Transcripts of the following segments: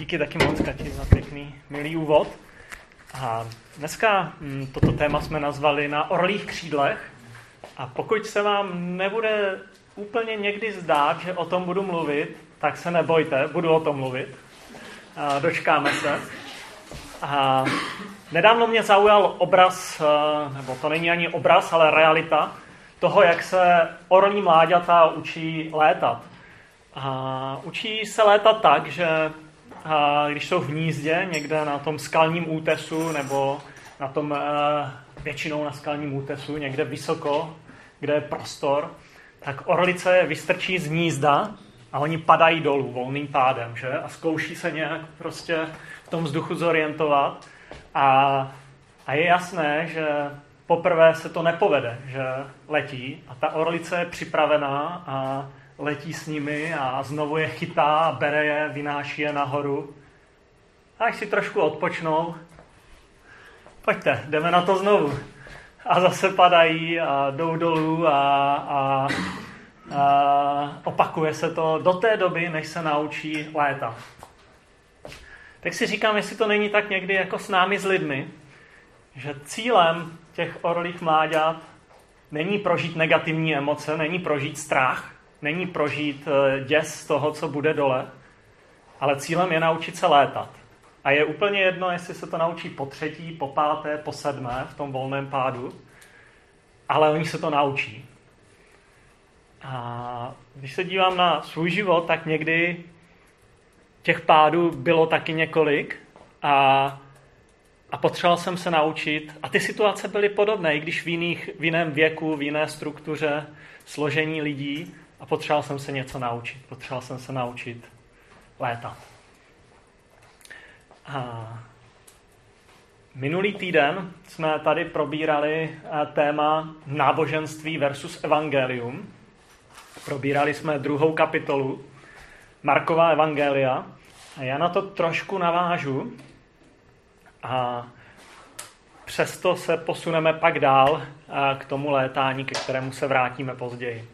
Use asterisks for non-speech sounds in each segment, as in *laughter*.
Díky taky moc, Kati, za pěkný, milý úvod. A dneska hm, toto téma jsme nazvali na orlých křídlech. A pokud se vám nebude úplně někdy zdát, že o tom budu mluvit, tak se nebojte, budu o tom mluvit. A dočkáme se. A nedávno mě zaujal obraz, eh, nebo to není ani obraz, ale realita toho, jak se orlí mláďata učí létat. A učí se létat tak, že a když jsou v hnízdě někde na tom skalním útesu nebo na tom eh, většinou na skalním útesu, někde vysoko, kde je prostor, tak orlice je vystrčí z hnízda a oni padají dolů volným pádem, že? A zkouší se nějak prostě v tom vzduchu zorientovat. A, a je jasné, že poprvé se to nepovede, že letí a ta orlice je připravená a letí s nimi a znovu je chytá, bere je, vynáší je nahoru. A až si trošku odpočnou, pojďte, jdeme na to znovu. A zase padají a jdou dolů a, a, a opakuje se to do té doby, než se naučí létat. Tak si říkám, jestli to není tak někdy jako s námi s lidmi, že cílem těch orlých mláďat není prožít negativní emoce, není prožít strach, není prožít eh, děs z toho, co bude dole, ale cílem je naučit se létat. A je úplně jedno, jestli se to naučí po třetí, po páté, po sedmé v tom volném pádu, ale oni se to naučí. A když se dívám na svůj život, tak někdy těch pádů bylo taky několik a, a potřeboval jsem se naučit. A ty situace byly podobné, i když v, jiných, v jiném věku, v jiné struktuře, složení lidí, a potřeboval jsem se něco naučit. Potřeboval jsem se naučit létat. A minulý týden jsme tady probírali eh, téma náboženství versus evangelium. Probírali jsme druhou kapitolu Marková evangelia. A já na to trošku navážu a přesto se posuneme pak dál eh, k tomu létání, ke kterému se vrátíme později.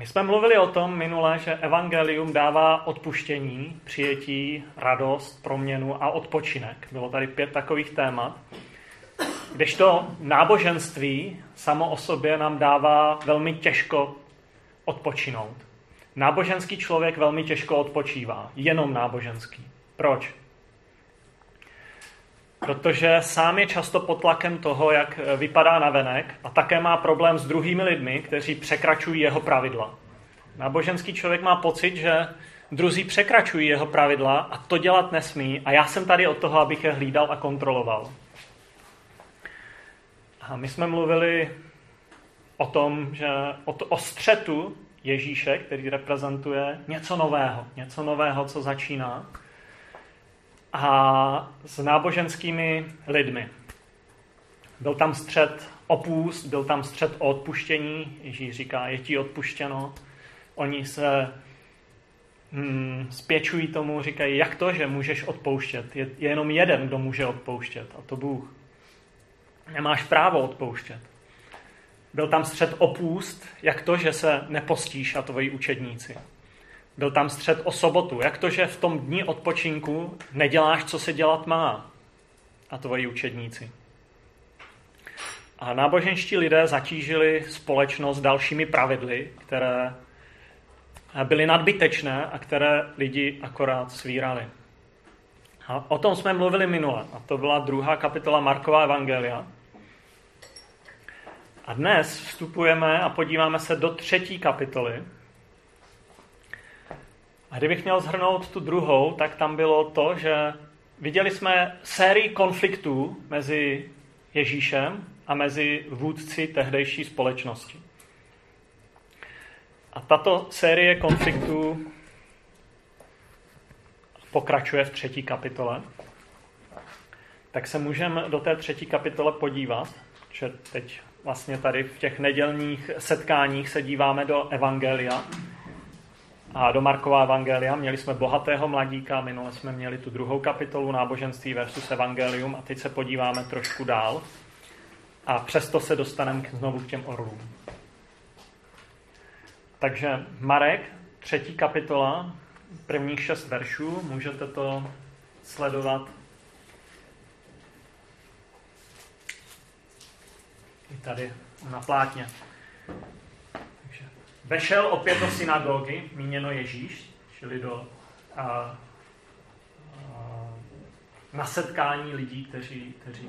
My jsme mluvili o tom minule, že evangelium dává odpuštění, přijetí, radost, proměnu a odpočinek. Bylo tady pět takových témat. Kdežto náboženství samo o sobě nám dává velmi těžko odpočinout. Náboženský člověk velmi těžko odpočívá. Jenom náboženský. Proč? Protože sám je často pod tlakem toho, jak vypadá na venek a také má problém s druhými lidmi, kteří překračují jeho pravidla. Náboženský člověk má pocit, že druzí překračují jeho pravidla a to dělat nesmí a já jsem tady od toho, abych je hlídal a kontroloval. A my jsme mluvili o tom, že o, to, o střetu Ježíše, který reprezentuje něco nového, něco nového, co začíná a s náboženskými lidmi. Byl tam střed opůst, byl tam střed o odpuštění. Ježíš říká, je ti odpuštěno. Oni se hmm, spěčují tomu, říkají, jak to, že můžeš odpouštět. Je, je jenom jeden, kdo může odpouštět, a to Bůh. Nemáš právo odpouštět. Byl tam střed opůst, jak to, že se nepostíš a tvoji učedníci. Byl tam střed o sobotu. Jak to, že v tom dní odpočinku neděláš, co se dělat má? A tvoji učedníci. A náboženští lidé zatížili společnost dalšími pravidly, které byly nadbytečné a které lidi akorát svírali. A o tom jsme mluvili minule. A to byla druhá kapitola Markova Evangelia. A dnes vstupujeme a podíváme se do třetí kapitoly, a kdybych měl zhrnout tu druhou, tak tam bylo to, že viděli jsme sérii konfliktů mezi Ježíšem a mezi vůdci tehdejší společnosti. A tato série konfliktů pokračuje v třetí kapitole. Tak se můžeme do té třetí kapitole podívat, že teď vlastně tady v těch nedělních setkáních se díváme do Evangelia, a do Markova Evangelia. Měli jsme bohatého mladíka, minule jsme měli tu druhou kapitolu náboženství versus Evangelium a teď se podíváme trošku dál a přesto se dostaneme znovu k těm orlům. Takže Marek, třetí kapitola, prvních šest veršů, můžete to sledovat i tady na plátně. Vešel opět do synagogy, míněno Ježíš, čili do a, a, na setkání lidí, kteří, kteří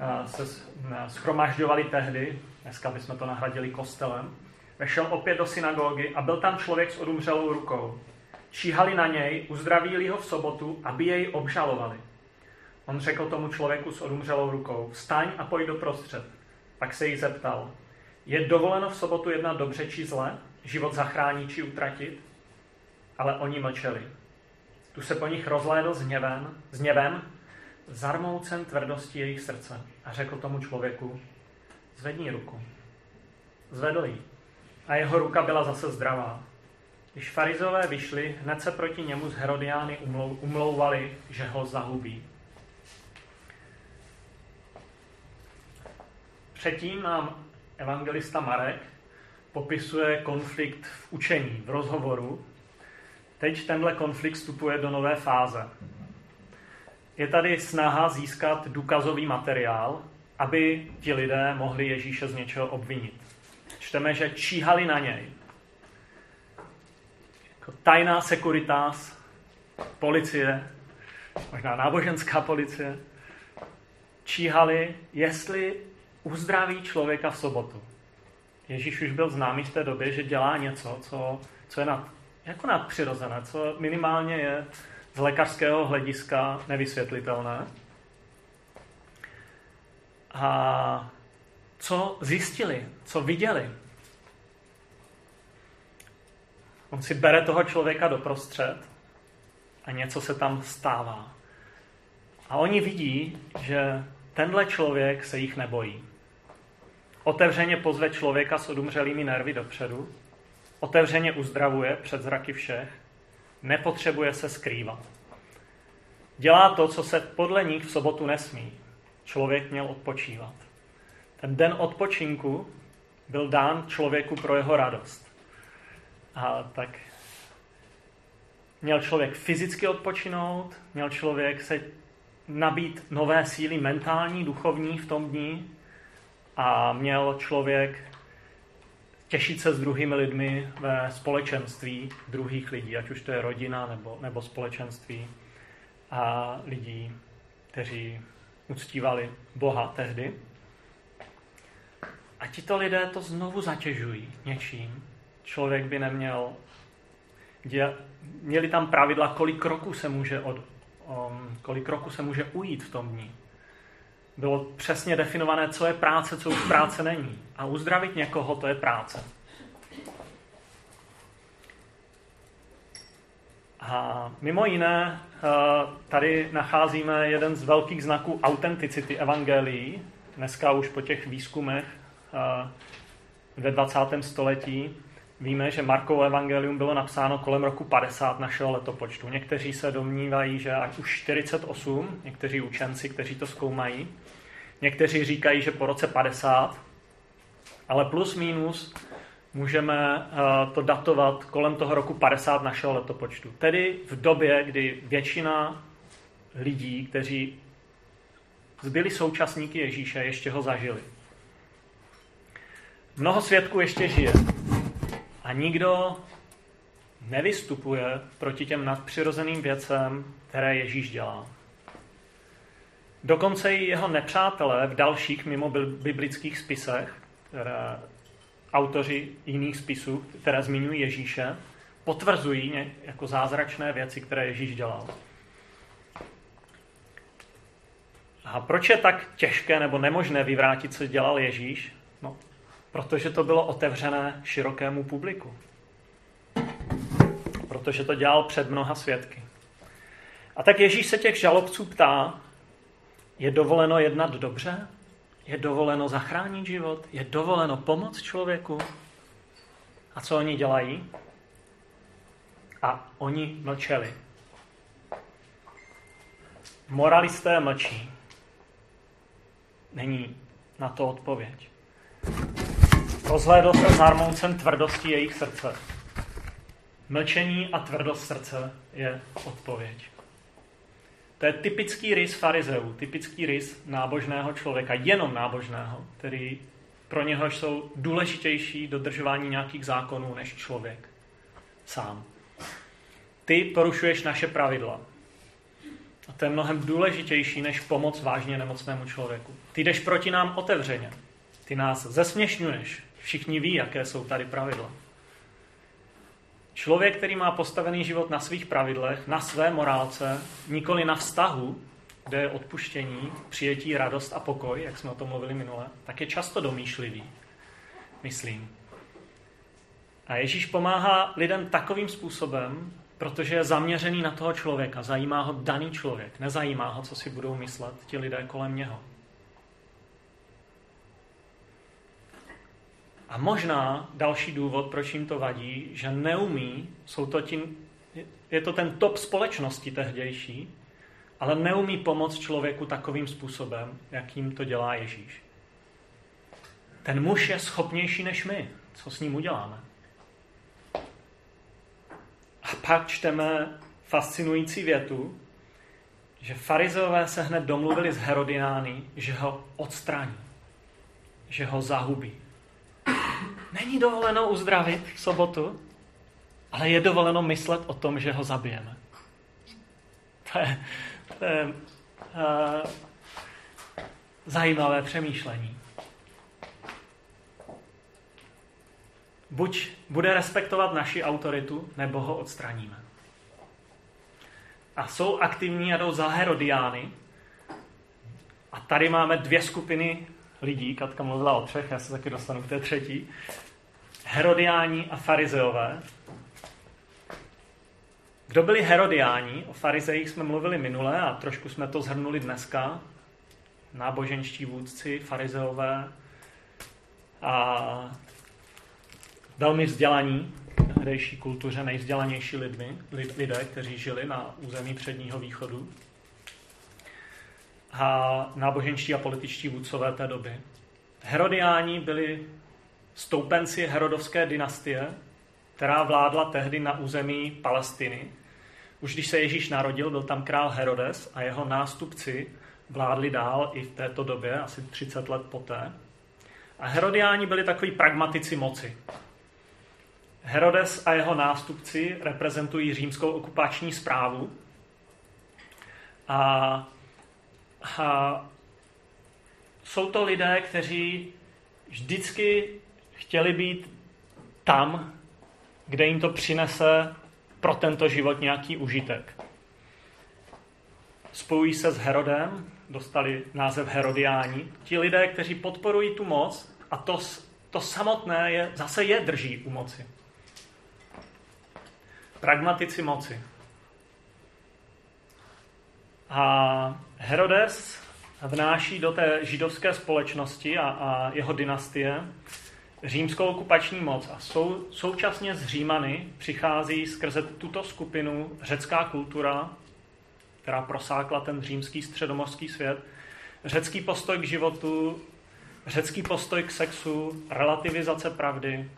a, se schromažďovali tehdy, dneska bychom to nahradili kostelem, vešel opět do synagogy a byl tam člověk s odumřelou rukou. Číhali na něj, uzdravili ho v sobotu, aby jej obžalovali. On řekl tomu člověku s odumřelou rukou, vstaň a pojď do prostřed. Pak se jí zeptal, je dovoleno v sobotu jednat dobře či zle, život zachránit či utratit? Ale oni mlčeli. Tu se po nich rozlédl s hněvem, s hněvem zarmoucen tvrdosti jejich srdce a řekl tomu člověku, zvedni ruku. Zvedl ji a jeho ruka byla zase zdravá. Když farizové vyšli, hned se proti němu z Herodiány umlouvali, že ho zahubí. Předtím nám evangelista Marek popisuje konflikt v učení, v rozhovoru. Teď tenhle konflikt vstupuje do nové fáze. Je tady snaha získat důkazový materiál, aby ti lidé mohli Ježíše z něčeho obvinit. Čteme, že číhali na něj. Jako tajná sekuritas, policie, možná náboženská policie, číhali, jestli uzdraví člověka v sobotu. Ježíš už byl známý v té době, že dělá něco, co, co je nad, jako nadpřirozené, co minimálně je z lékařského hlediska nevysvětlitelné. A co zjistili, co viděli. On si bere toho člověka doprostřed a něco se tam stává. A oni vidí, že tenhle člověk se jich nebojí. Otevřeně pozve člověka s odumřelými nervy dopředu, otevřeně uzdravuje před zraky všech, nepotřebuje se skrývat. Dělá to, co se podle nich v sobotu nesmí. Člověk měl odpočívat. Ten den odpočinku byl dán člověku pro jeho radost. A tak měl člověk fyzicky odpočinout, měl člověk se nabít nové síly mentální, duchovní v tom dní a měl člověk těšit se s druhými lidmi ve společenství druhých lidí, ať už to je rodina nebo, nebo společenství a lidí, kteří uctívali Boha tehdy. A tito lidé to znovu zatěžují něčím. Člověk by neměl... Měli tam pravidla, kolik kroků se může, od, um, kolik kroků se může ujít v tom dní. Bylo přesně definované, co je práce, co už práce není. A uzdravit někoho, to je práce. A mimo jiné, eh, tady nacházíme jeden z velkých znaků autenticity evangelií, dneska už po těch výzkumech eh, ve 20. století. Víme, že Markovo evangelium bylo napsáno kolem roku 50 našeho letopočtu. Někteří se domnívají, že až už 48, někteří učenci, kteří to zkoumají. Někteří říkají, že po roce 50, ale plus minus můžeme eh, to datovat kolem toho roku 50 našeho letopočtu. Tedy v době, kdy většina lidí, kteří zbyli současníky Ježíše, ještě ho zažili. Mnoho svědků ještě žije. A nikdo nevystupuje proti těm nadpřirozeným věcem, které Ježíš dělá. Dokonce i jeho nepřátelé v dalších mimo biblických spisech, které autoři jiných spisů, které zmiňují Ježíše, potvrzují jako zázračné věci, které Ježíš dělal. A proč je tak těžké nebo nemožné vyvrátit, co dělal Ježíš? No, protože to bylo otevřené širokému publiku. Protože to dělal před mnoha svědky. A tak Ježíš se těch žalobců ptá, je dovoleno jednat dobře? Je dovoleno zachránit život? Je dovoleno pomoct člověku? A co oni dělají? A oni mlčeli. Moralisté mlčí. Není na to odpověď. Rozhlédl se zarmoucen tvrdosti jejich srdce. Mlčení a tvrdost srdce je odpověď. To je typický rys farizeů, typický rys nábožného člověka, jenom nábožného, který pro něho jsou důležitější dodržování nějakých zákonů než člověk sám. Ty porušuješ naše pravidla. A to je mnohem důležitější než pomoc vážně nemocnému člověku. Ty jdeš proti nám otevřeně. Ty nás zesměšňuješ. Všichni ví, jaké jsou tady pravidla. Člověk, který má postavený život na svých pravidlech, na své morálce, nikoli na vztahu, kde je odpuštění, přijetí, radost a pokoj, jak jsme o tom mluvili minule, tak je často domýšlivý, myslím. A Ježíš pomáhá lidem takovým způsobem, protože je zaměřený na toho člověka. Zajímá ho daný člověk, nezajímá ho, co si budou myslet ti lidé kolem něho. A možná další důvod, proč jim to vadí, že neumí, jsou to tím, je to ten top společnosti tehdější, ale neumí pomoct člověku takovým způsobem, jakým to dělá Ježíš. Ten muž je schopnější než my. Co s ním uděláme? A pak čteme fascinující větu, že farizeové se hned domluvili s Herodiány, že ho odstraní, že ho zahubí. Není dovoleno uzdravit v sobotu, ale je dovoleno myslet o tom, že ho zabijeme. To je, to je uh, zajímavé přemýšlení. Buď bude respektovat naši autoritu, nebo ho odstraníme. A jsou aktivní a jdou za Herodiány. A tady máme dvě skupiny lidí, Katka mluvila o třech, já se taky dostanu k té třetí. Herodiáni a farizeové. Kdo byli Herodiáni? O farizejích jsme mluvili minule a trošku jsme to zhrnuli dneska. Náboženští vůdci, farizeové a velmi vzdělaní v tehdejší kultuře, nejvzdělanější lidmi, lidé, kteří žili na území předního východu a náboženští a političtí vůdcové té doby. Herodiáni byli stoupenci Herodovské dynastie, která vládla tehdy na území Palestiny. Už když se Ježíš narodil, byl tam král Herodes a jeho nástupci vládli dál i v této době, asi 30 let poté. A Herodiáni byli takový pragmatici moci. Herodes a jeho nástupci reprezentují římskou okupační zprávu a a jsou to lidé, kteří vždycky chtěli být tam, kde jim to přinese pro tento život nějaký užitek. Spojují se s Herodem, dostali název Herodiáni. Ti lidé, kteří podporují tu moc a to, to samotné je, zase je drží u moci. Pragmatici moci. A Herodes vnáší do té židovské společnosti a, a jeho dynastie římskou okupační moc a sou, současně z Římany přichází skrze tuto skupinu řecká kultura, která prosákla ten římský středomorský svět, řecký postoj k životu, řecký postoj k sexu, relativizace pravdy.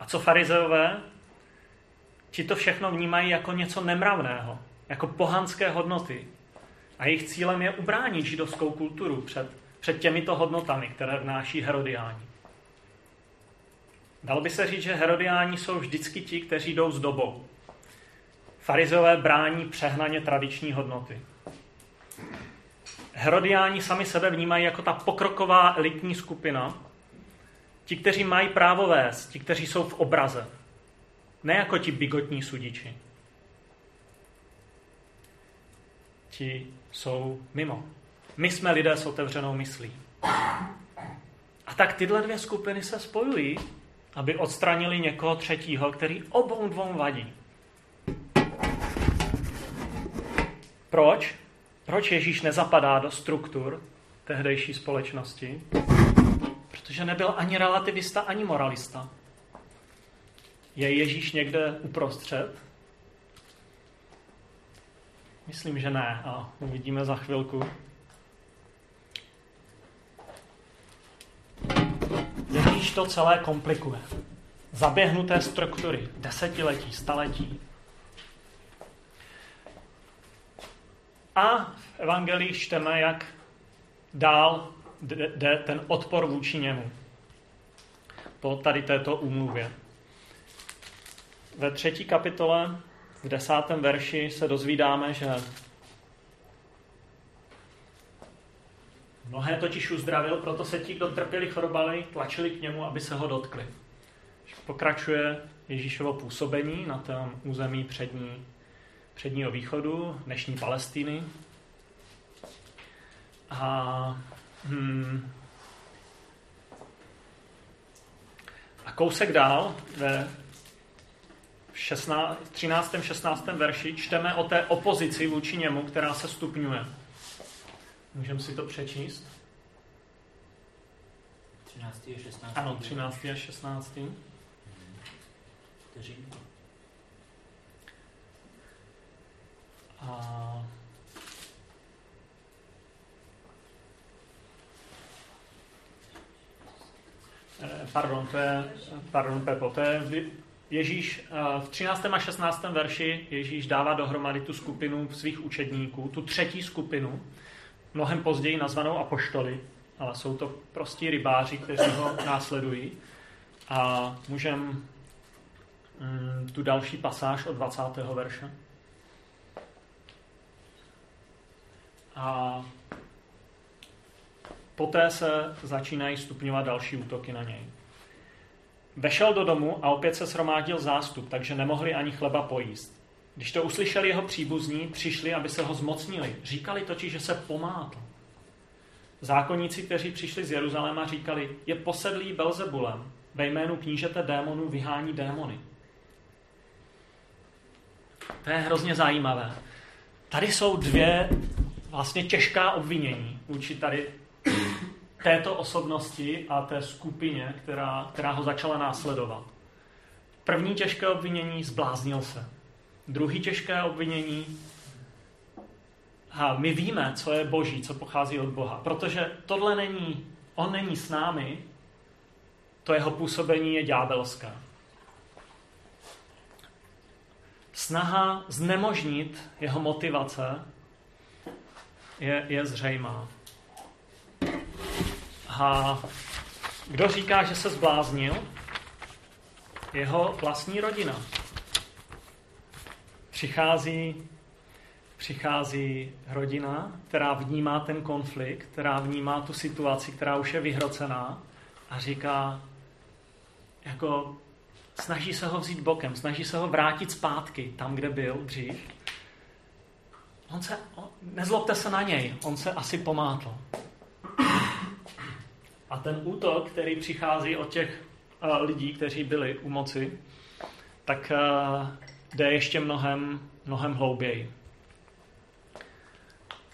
A co farizeové? Ti to všechno vnímají jako něco nemravného, jako pohanské hodnoty. A jejich cílem je ubránit židovskou kulturu před, před těmito hodnotami, které vnáší Herodiáni. Dalo by se říct, že Herodiáni jsou vždycky ti, kteří jdou s dobou. Farizové brání přehnaně tradiční hodnoty. Herodiáni sami sebe vnímají jako ta pokroková elitní skupina, ti, kteří mají právo vést, ti, kteří jsou v obraze. Ne jako ti bigotní sudiči. ti jsou mimo. My jsme lidé s otevřenou myslí. A tak tyhle dvě skupiny se spojují, aby odstranili někoho třetího, který obou dvou vadí. Proč? Proč Ježíš nezapadá do struktur tehdejší společnosti? Protože nebyl ani relativista, ani moralista. Je Ježíš někde uprostřed? Myslím, že ne a uvidíme za chvilku. Ježíš to celé komplikuje. zaběhnuté struktury, desetiletí, staletí. A v Evangelii čteme, jak dál jde ten odpor vůči němu. Po tady této úmluvě. Ve třetí kapitole, v desátém verši se dozvídáme, že mnohé totiž uzdravil, proto se ti, kdo trpěli chorobami, tlačili k němu, aby se ho dotkli. Pokračuje Ježíšovo působení na tom území přední, předního východu, dnešní Palestiny. A, hmm, a kousek dál ve 16, 13. 16. verši čteme o té opozici vůči němu, která se stupňuje. Můžeme si to přečíst? 13. a 16. Ano, 13. a 16. Kteří? A... Pardon, to je, pardon, Pepo, to je Ježíš eh, v 13. a 16. verši Ježíš dává dohromady tu skupinu svých učedníků, tu třetí skupinu, mnohem později nazvanou apoštoly, ale jsou to prostí rybáři, kteří ho následují. A můžeme mm, tu další pasáž od 20. verše. A poté se začínají stupňovat další útoky na něj. Vešel do domu a opět se sromáždil zástup, takže nemohli ani chleba pojíst. Když to uslyšeli jeho příbuzní, přišli, aby se ho zmocnili. Říkali totiž, že se pomátl. Zákonníci, kteří přišli z Jeruzaléma, říkali, je posedlý Belzebulem, ve jménu knížete démonů vyhání démony. To je hrozně zajímavé. Tady jsou dvě vlastně těžká obvinění vůči tady této osobnosti a té skupině, která, která ho začala následovat. První těžké obvinění zbláznil se. Druhý těžké obvinění a my víme, co je boží, co pochází od Boha. Protože tohle není, on není s námi, to jeho působení je ďábelské. Snaha znemožnit jeho motivace je, je zřejmá. A kdo říká, že se zbláznil? Jeho vlastní rodina. Přichází, přichází rodina, která vnímá ten konflikt, která vnímá tu situaci, která už je vyhrocená a říká, jako snaží se ho vzít bokem, snaží se ho vrátit zpátky tam, kde byl dřív. On se, on, nezlobte se na něj, on se asi pomátl. A ten útok, který přichází od těch uh, lidí, kteří byli u moci, tak uh, jde ještě mnohem, mnohem hlouběji.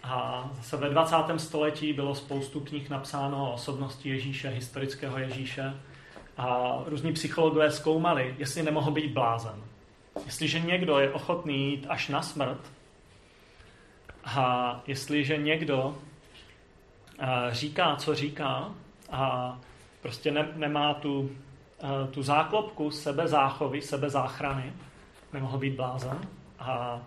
A zase ve 20. století bylo spoustu knih napsáno o osobnosti Ježíše, historického Ježíše. A různí psychologové zkoumali, jestli nemohl být blázen. Jestliže někdo je ochotný jít až na smrt, a jestliže někdo říká, co říká, a prostě ne, nemá tu, tu záklopku sebezáchovy, sebezáchrany, nemohl být blázen. A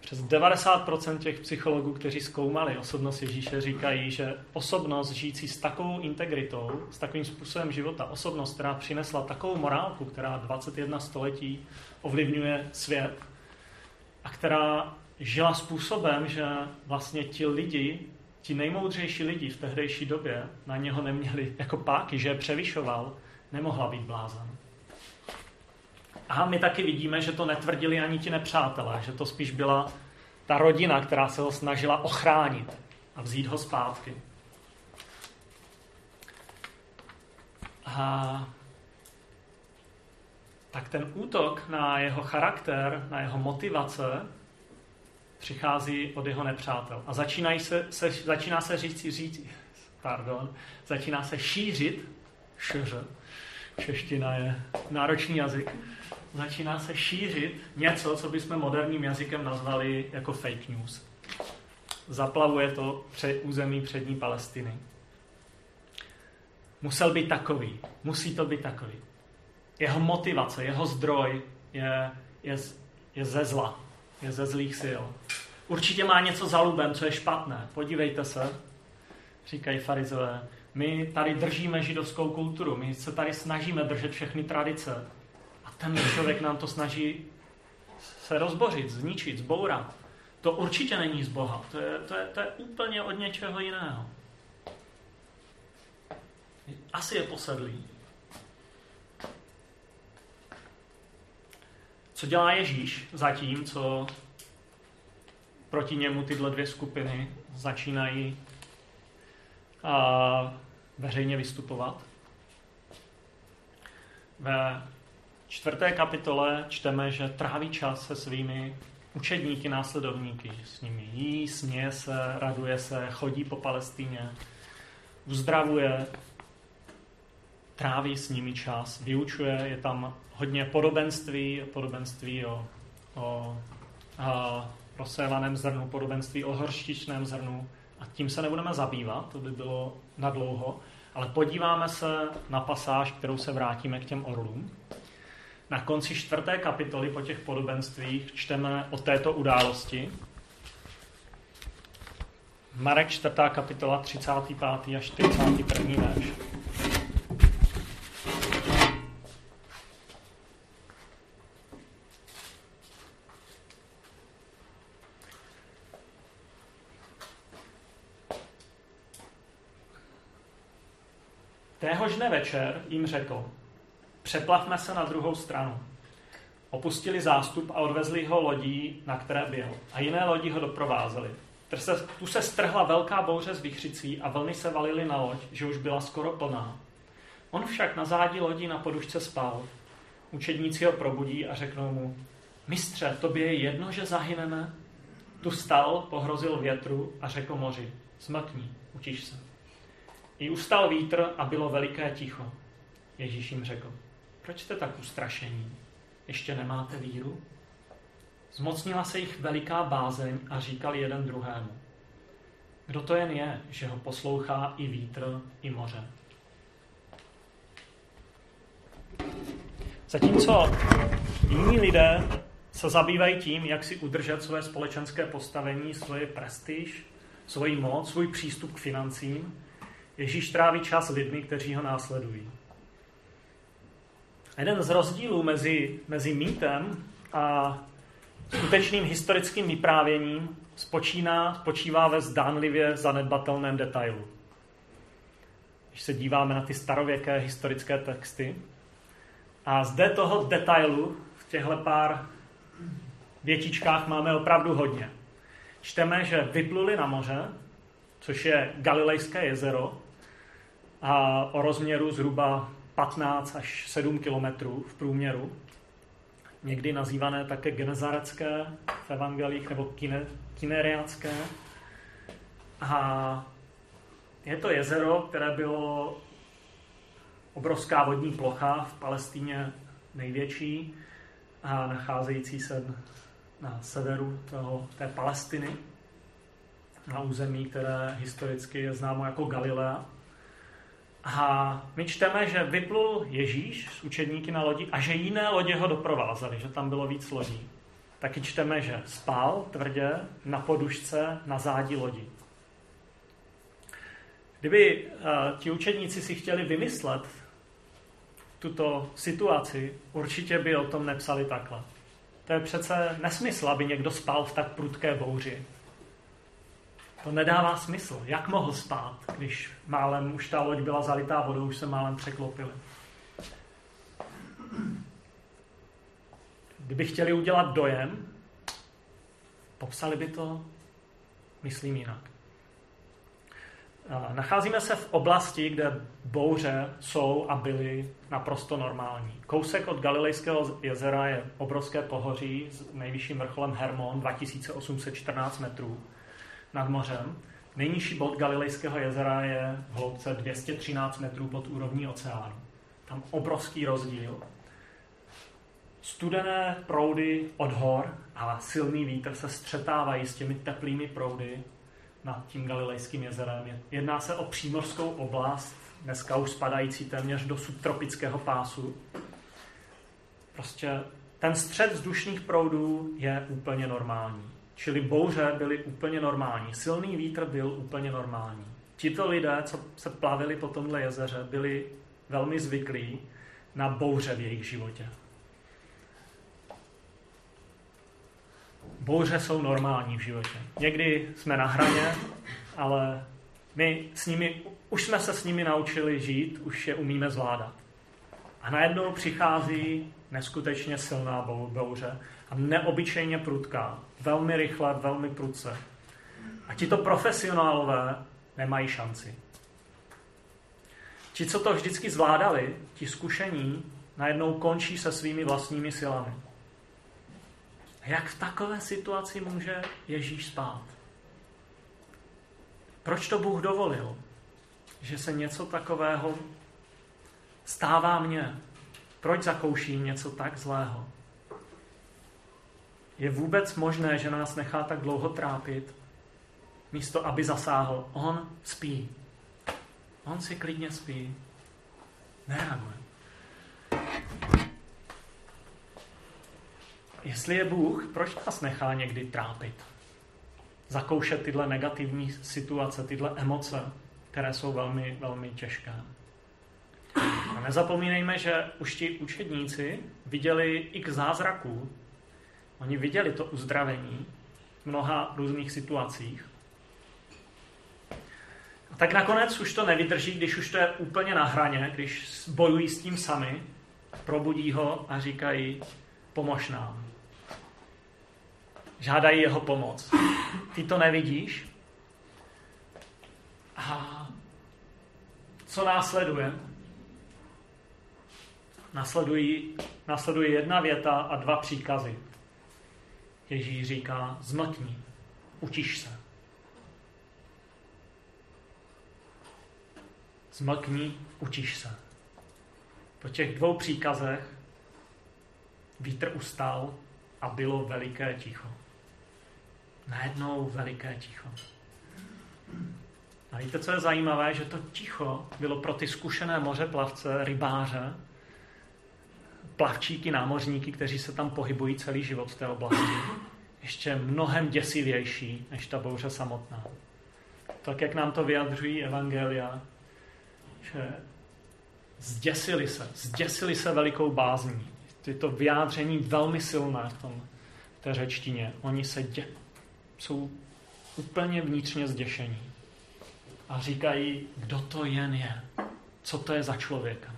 přes 90% těch psychologů, kteří zkoumali osobnost Ježíše, říkají, že osobnost žijící s takovou integritou, s takovým způsobem života, osobnost, která přinesla takovou morálku, která 21 století ovlivňuje svět a která žila způsobem, že vlastně ti lidi, ti nejmoudřejší lidi v tehdejší době na něho neměli jako páky, že je převyšoval, nemohla být blázen. A my taky vidíme, že to netvrdili ani ti nepřátelé, že to spíš byla ta rodina, která se ho snažila ochránit a vzít ho zpátky. A tak ten útok na jeho charakter, na jeho motivace, přichází od jeho nepřátel. A začínají se, se, začíná se říct, říct, pardon, začíná se šířit, šeře, čeština je náročný jazyk, začíná se šířit něco, co bychom moderním jazykem nazvali jako fake news. Zaplavuje to pře- území přední Palestiny. Musel být takový. Musí to být takový. Jeho motivace, jeho zdroj je, je, je ze zla, je ze zlých sil. Určitě má něco za lubem, co je špatné. Podívejte se, říkají farizové. My tady držíme židovskou kulturu, my se tady snažíme držet všechny tradice. A ten člověk nám to snaží se rozbořit, zničit, zbourat. To určitě není z Boha. To je, to je, to je úplně od něčeho jiného. Asi je posedlý. Co dělá Ježíš zatím, co proti němu tyhle dvě skupiny začínají a veřejně vystupovat? Ve čtvrté kapitole čteme, že tráví čas se svými učedníky, následovníky, s nimi jí, směje se, raduje se, chodí po Palestíně, uzdravuje, tráví s nimi čas, vyučuje, je tam hodně podobenství, podobenství o, o a, rozsévaném zrnu, podobenství o horštičném zrnu a tím se nebudeme zabývat, to by bylo nadlouho, ale podíváme se na pasáž, kterou se vrátíme k těm orlům. Na konci čtvrté kapitoly po těch podobenstvích čteme o této události. Marek čtvrtá kapitola 35. až 41. verš. Dne večer jim řekl, přeplavme se na druhou stranu. Opustili zástup a odvezli ho lodí, na které byl. A jiné lodi ho doprovázely. Tu se strhla velká bouře s vychřicí a vlny se valily na loď, že už byla skoro plná. On však na zádi lodí na podušce spal. Učedníci ho probudí a řeknou mu, mistře, tobě je jedno, že zahyneme? Tu stal, pohrozil větru a řekl moři, smrkni, utiš se. I ustal vítr a bylo veliké ticho. Ježíš jim řekl, proč jste tak ustrašení? Ještě nemáte víru? Zmocnila se jich veliká bázeň a říkali jeden druhému. Kdo to jen je, že ho poslouchá i vítr, i moře? Zatímco jiní lidé se zabývají tím, jak si udržet své společenské postavení, svoje prestiž, svoji moc, svůj přístup k financím, Ježíš tráví čas lidmi, kteří ho následují. Jeden z rozdílů mezi, mezi mýtem a skutečným historickým vyprávěním spočíná, spočívá ve zdánlivě zanedbatelném detailu. Když se díváme na ty starověké historické texty, a zde toho detailu v těchto pár větičkách máme opravdu hodně. Čteme, že vypluli na moře, což je Galilejské jezero, a o rozměru zhruba 15 až 7 kilometrů v průměru, někdy nazývané také genezarecké v evangelích nebo kine, kineriacké. A je to jezero, které bylo obrovská vodní plocha v Palestíně největší a nacházející se na severu toho, té Palestiny, na území, které historicky je známo jako Galilea. A my čteme, že vyplul Ježíš s učedníky na lodi a že jiné lodě ho doprovázely, že tam bylo víc lodí. Taky čteme, že spál tvrdě na podušce na zádi lodi. Kdyby uh, ti učedníci si chtěli vymyslet tuto situaci, určitě by o tom nepsali takhle. To je přece nesmysl, aby někdo spal v tak prudké bouři. To nedává smysl. Jak mohl spát, když málem už ta loď byla zalitá vodou, už se málem překlopili. Kdyby chtěli udělat dojem, popsali by to, myslím jinak. Nacházíme se v oblasti, kde bouře jsou a byly naprosto normální. Kousek od Galilejského jezera je obrovské pohoří s nejvyšším vrcholem Hermon, 2814 metrů nad mořem. Nejnižší bod Galilejského jezera je v hloubce 213 metrů pod úrovní oceánu. Tam obrovský rozdíl. Studené proudy od hor a silný vítr se střetávají s těmi teplými proudy nad tím Galilejským jezerem. Jedná se o přímořskou oblast, dneska už spadající téměř do subtropického pásu. Prostě ten střed vzdušných proudů je úplně normální. Čili bouře byly úplně normální. Silný vítr byl úplně normální. Tito lidé, co se plavili po tomhle jezeře, byli velmi zvyklí na bouře v jejich životě. Bouře jsou normální v životě. Někdy jsme na hraně, ale my s nimi, už jsme se s nimi naučili žít, už je umíme zvládat. A najednou přichází neskutečně silná bouře a neobyčejně prudká. Velmi rychle, velmi prudce. A tito profesionálové nemají šanci. Ti, co to vždycky zvládali, ti zkušení, najednou končí se svými vlastními silami. Jak v takové situaci může Ježíš spát? Proč to Bůh dovolil? Že se něco takového stává mně. Proč zakouším něco tak zlého? Je vůbec možné, že nás nechá tak dlouho trápit, místo aby zasáhl? On spí. On si klidně spí. Nereaguje. Jestli je Bůh, proč nás nechá někdy trápit? Zakoušet tyhle negativní situace, tyhle emoce, které jsou velmi, velmi těžké. A nezapomínejme, že už ti učedníci viděli i k zázraků. Oni viděli to uzdravení v mnoha různých situacích. A tak nakonec už to nevydrží, když už to je úplně na hraně, když bojují s tím sami, probudí ho a říkají, pomož nám. Žádají jeho pomoc. Ty to nevidíš? A co následuje? Nasledují, nasleduje jedna věta a dva příkazy. Ježíš říká, zmlkni, utiš se. Zmlkni, utiš se. Po těch dvou příkazech vítr ustál a bylo veliké ticho. Najednou veliké ticho. A víte, co je zajímavé? Že to ticho bylo pro ty zkušené mořeplavce, rybáře, plavčíky, námořníky, kteří se tam pohybují celý život v té oblasti, ještě mnohem děsivější než ta bouře samotná. Tak, jak nám to vyjadřují evangelia, že zděsili se, zděsili se velikou bázní. Je to vyjádření velmi silné v, tom, v té řečtině. Oni se dě, jsou úplně vnitřně zděšení. A říkají, kdo to jen je. Co to je za člověka.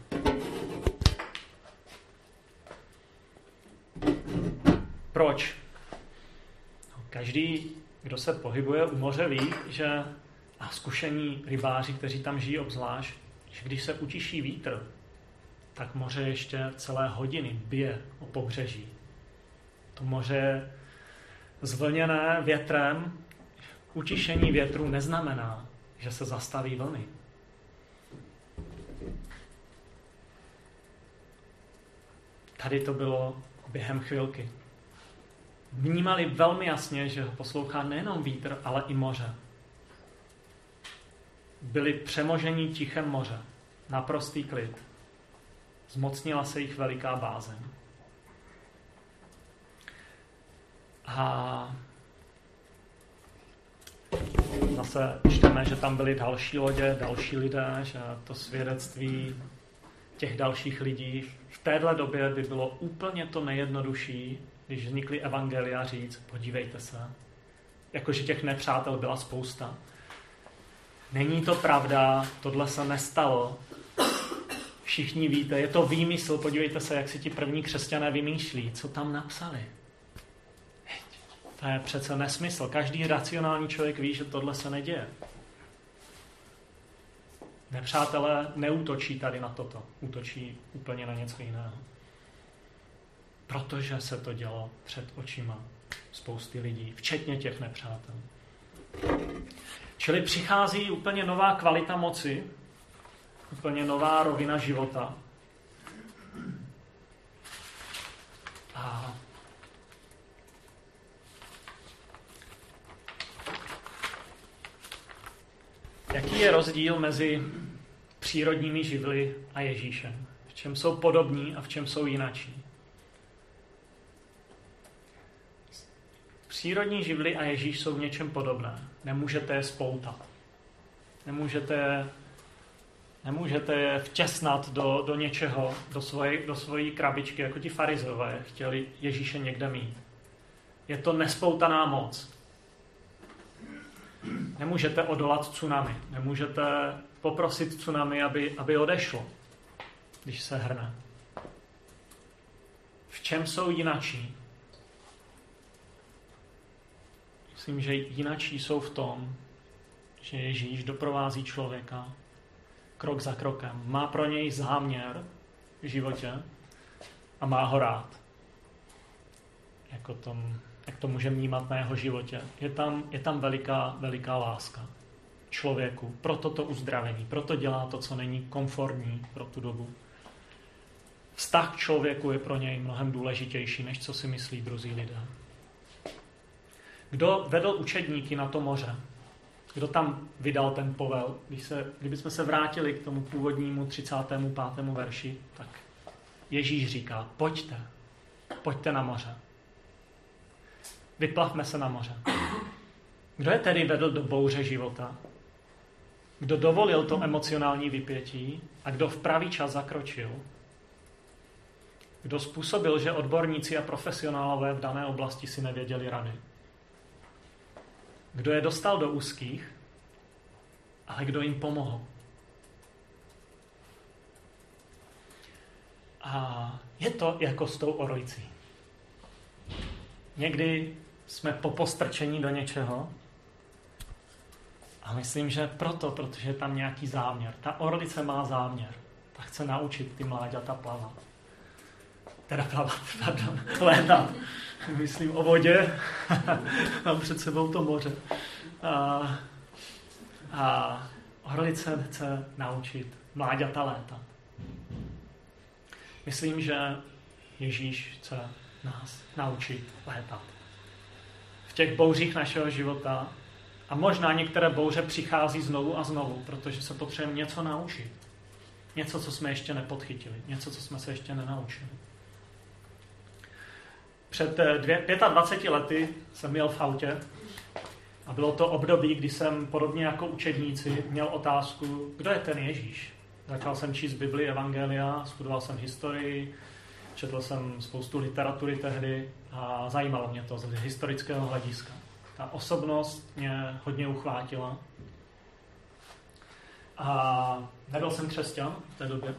Proč? No, každý, kdo se pohybuje u moře, ví, že a zkušení rybáři, kteří tam žijí obzvlášť, že když se utiší vítr, tak moře ještě celé hodiny bije o pobřeží. To moře je zvlněné větrem. Utišení větru neznamená, že se zastaví vlny. Tady to bylo během chvilky vnímali velmi jasně, že ho poslouchá nejenom vítr, ale i moře. Byli přemožení tichem moře. Naprostý klid. Zmocnila se jich veliká bázeň. A zase čteme, že tam byly další lodě, další lidé, že to svědectví těch dalších lidí v téhle době by bylo úplně to nejjednodušší, když vznikly evangelia, říct, podívejte se, jakože těch nepřátel byla spousta. Není to pravda, tohle se nestalo. Všichni víte, je to výmysl, podívejte se, jak si ti první křesťané vymýšlí, co tam napsali. To je přece nesmysl. Každý racionální člověk ví, že tohle se neděje. Nepřátelé neútočí tady na toto. Útočí úplně na něco jiného protože se to dělo před očima spousty lidí, včetně těch nepřátel. Čili přichází úplně nová kvalita moci, úplně nová rovina života. A jaký je rozdíl mezi přírodními živly a Ježíšem? V čem jsou podobní a v čem jsou jinačí? Přírodní živly a Ježíš jsou v něčem podobné. Nemůžete je spoutat. Nemůžete je, nemůžete je vtěsnat do, do něčeho, do svojí, do svojí krabičky, jako ti farizové chtěli Ježíše někde mít. Je to nespoutaná moc. Nemůžete odolat tsunami. Nemůžete poprosit tsunami, aby, aby odešlo, když se hrne. V čem jsou jinačí? Myslím, že jinačí jsou v tom, že Ježíš doprovází člověka krok za krokem. Má pro něj záměr v životě a má ho rád. Jako tom, jak to může vnímat na jeho životě. Je tam, je tam veliká, veliká láska člověku pro toto uzdravení. Proto dělá to, co není komfortní pro tu dobu. Vztah k člověku je pro něj mnohem důležitější, než co si myslí druzí lidé. Kdo vedl učedníky na to moře? Kdo tam vydal ten povel? Když se, kdybychom se vrátili k tomu původnímu 35. verši, tak Ježíš říká, pojďte, pojďte na moře. Vyplavme se na moře. Kdo je tedy vedl do bouře života? Kdo dovolil to emocionální vypětí a kdo v pravý čas zakročil? Kdo způsobil, že odborníci a profesionálové v dané oblasti si nevěděli rady? Kdo je dostal do úzkých, ale kdo jim pomohl? A je to jako s tou orlicí. Někdy jsme po postrčení do něčeho a myslím, že proto, protože je tam nějaký záměr. Ta orlice má záměr. Ta chce naučit ty mláďata plavat. Teda plavat, *laughs* pardon, létat. Myslím o vodě. *laughs* Mám před sebou to moře. A, a orlice chce naučit mláďata létat. Myslím, že Ježíš chce nás naučit létat. V těch bouřích našeho života a možná některé bouře přichází znovu a znovu, protože se potřebujeme něco naučit. Něco, co jsme ještě nepodchytili. Něco, co jsme se ještě nenaučili. Před eh, dvě, 25 lety jsem měl v autě a bylo to období, kdy jsem podobně jako učedníci měl otázku, kdo je ten Ježíš. Začal jsem číst Bibli, Evangelia, studoval jsem historii, četl jsem spoustu literatury tehdy a zajímalo mě to z historického hlediska ta osobnost mě hodně uchvátila. A nebyl jsem křesťan v té době.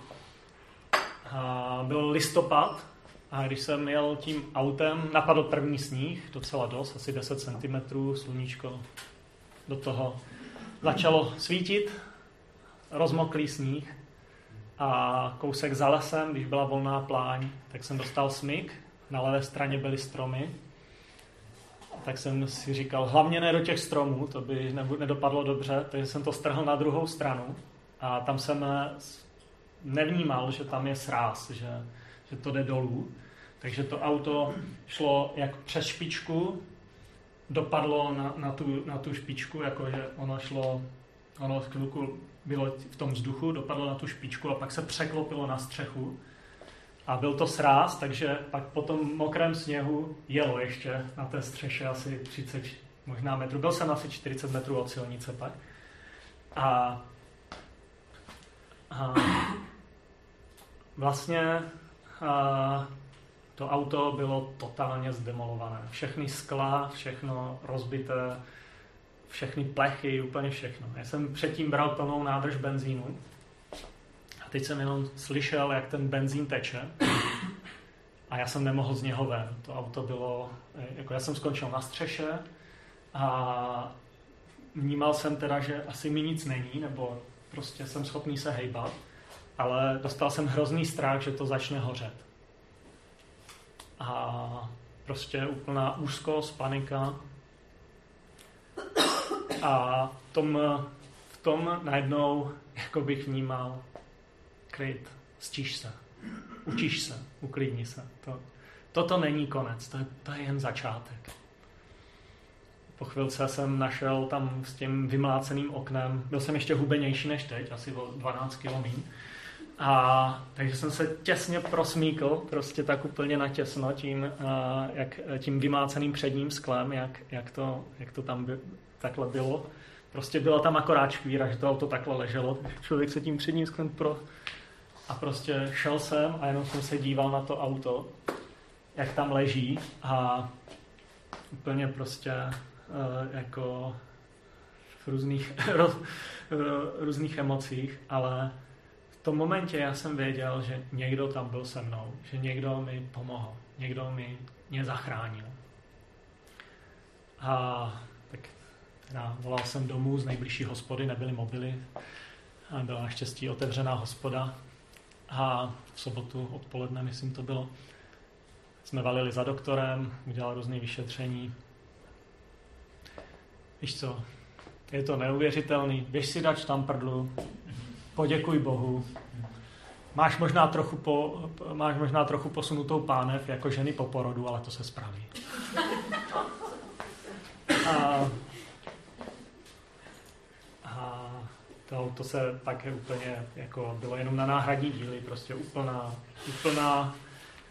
A byl listopad a když jsem jel tím autem, napadl první sníh, docela dost, asi 10 cm, sluníčko do toho začalo svítit, rozmoklý sníh a kousek za lesem, když byla volná pláň, tak jsem dostal smyk, na levé straně byly stromy tak jsem si říkal, hlavně ne do těch stromů, to by nedopadlo dobře, takže jsem to strhl na druhou stranu a tam jsem eh, nevnímal, že tam je sráz, že, že to jde dolů. Takže to auto šlo jak přes špičku, dopadlo na, na, tu, na tu špičku, jakože ono šlo, ono chvilku bylo v tom vzduchu, dopadlo na tu špičku a pak se překlopilo na střechu a byl to sráz, takže pak po tom mokrém sněhu jelo ještě na té střeše asi 30, možná metrů. Byl jsem asi 40 metrů od silnice pak. A, a vlastně a, to auto bylo totálně zdemolované. Všechny skla, všechno rozbité, všechny plechy, úplně všechno. Já jsem předtím bral plnou nádrž benzínu teď jsem jenom slyšel, jak ten benzín teče a já jsem nemohl z něho ven. To auto bylo, jako já jsem skončil na střeše a vnímal jsem teda, že asi mi nic není, nebo prostě jsem schopný se hejbat, ale dostal jsem hrozný strach, že to začne hořet. A prostě úplná úzkost, panika. A v tom, v tom najednou jako bych vnímal, klid, stíš se, učíš se, uklidni se. To, toto není konec, to je, to je jen začátek. Po chvilce jsem našel tam s tím vymláceným oknem, byl jsem ještě hubenější než teď, asi o 12 km A takže jsem se těsně prosmíkl, prostě tak úplně natěsno tím, jak, tím vymáceným předním sklem, jak, jak, to, jak to tam by, takhle bylo. Prostě byla tam akorát škvíra, že to auto takhle leželo, člověk se tím předním sklem pro... A prostě šel jsem a jenom jsem se díval na to auto, jak tam leží a úplně prostě uh, jako v různých, *laughs* různých emocích, ale tom momentě já jsem věděl, že někdo tam byl se mnou, že někdo mi pomohl, někdo mi mě zachránil. A tak teda volal jsem domů z nejbližší hospody, nebyly mobily, a byla naštěstí otevřená hospoda. A v sobotu odpoledne, myslím, to bylo, jsme valili za doktorem, udělal různé vyšetření. Víš co, je to neuvěřitelný. Běž si dát štamprdlu, poděkuj Bohu. Máš možná trochu, po, máš možná trochu posunutou pánev jako ženy po porodu, ale to se spraví. A, a to, to se také úplně jako bylo jenom na náhradní díly, prostě úplná, úplná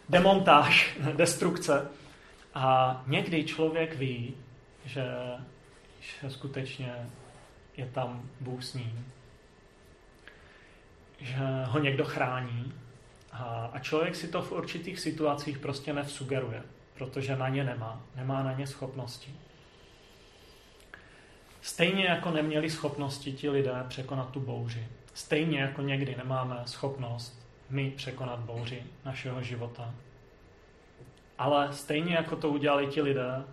demontáž, *laughs* destrukce. A někdy člověk ví, že, že skutečně je tam Bůh s ním. Že ho někdo chrání a, a člověk si to v určitých situacích prostě nevsugeruje, protože na ně nemá, nemá na ně schopnosti. Stejně jako neměli schopnosti ti lidé překonat tu bouři. Stejně jako někdy nemáme schopnost my překonat bouři našeho života. Ale stejně jako to udělali ti lidé,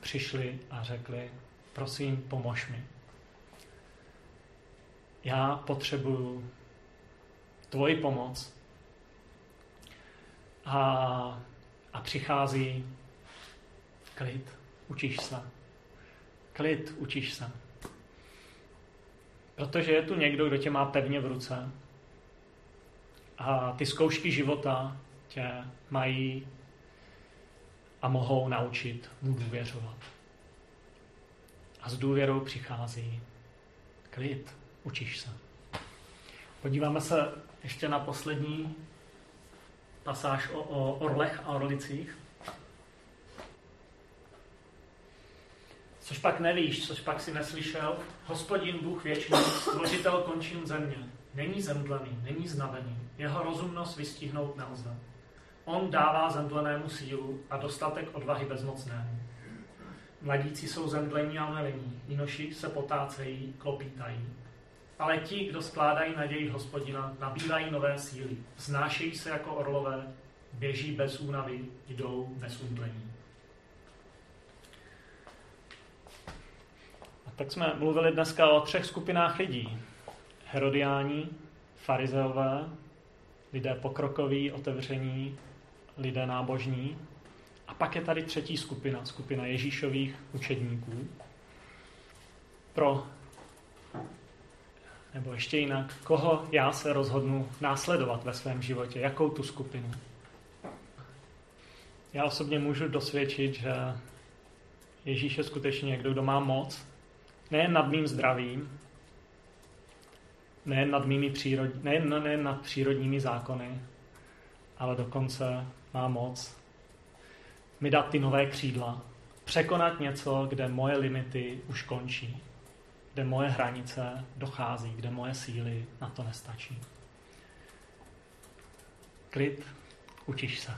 přišli a řekli, prosím, pomož mi. Já potřebuju tvoji pomoc. A, a přichází klid, učíš se. Klid, učíš se. Protože je tu někdo, kdo tě má pevně v ruce. A ty zkoušky života tě mají a mohou naučit mu důvěřovat. A s důvěrou přichází klid, učíš se. Podíváme se ještě na poslední pasáž o, o orlech a orlicích. Což pak nevíš, což pak si neslyšel, hospodin Bůh věčný, stvořitel končin země, není zemdlený, není znavený, jeho rozumnost vystihnout nelze. On dává zemdlenému sílu a dostatek odvahy bezmocnému. Mladíci jsou zemdlení a nelení, jinoši se potácejí, klopítají. Ale ti, kdo skládají naději hospodina, nabírají nové síly, znášejí se jako orlové, běží bez únavy, jdou bez umdlení. A tak jsme mluvili dneska o třech skupinách lidí. Herodiáni, farizeové, lidé pokrokoví, otevření, lidé nábožní. A pak je tady třetí skupina, skupina Ježíšových učedníků. Pro, nebo ještě jinak, koho já se rozhodnu následovat ve svém životě, jakou tu skupinu. Já osobně můžu dosvědčit, že Ježíš je skutečně někdo, kdo má moc, nejen nad mým zdravím, nejen nad, mými přírod, nejen, nejen nad přírodními zákony, ale dokonce má moc mi dát ty nové křídla, překonat něco, kde moje limity už končí, kde moje hranice dochází, kde moje síly na to nestačí. Klid, učíš se.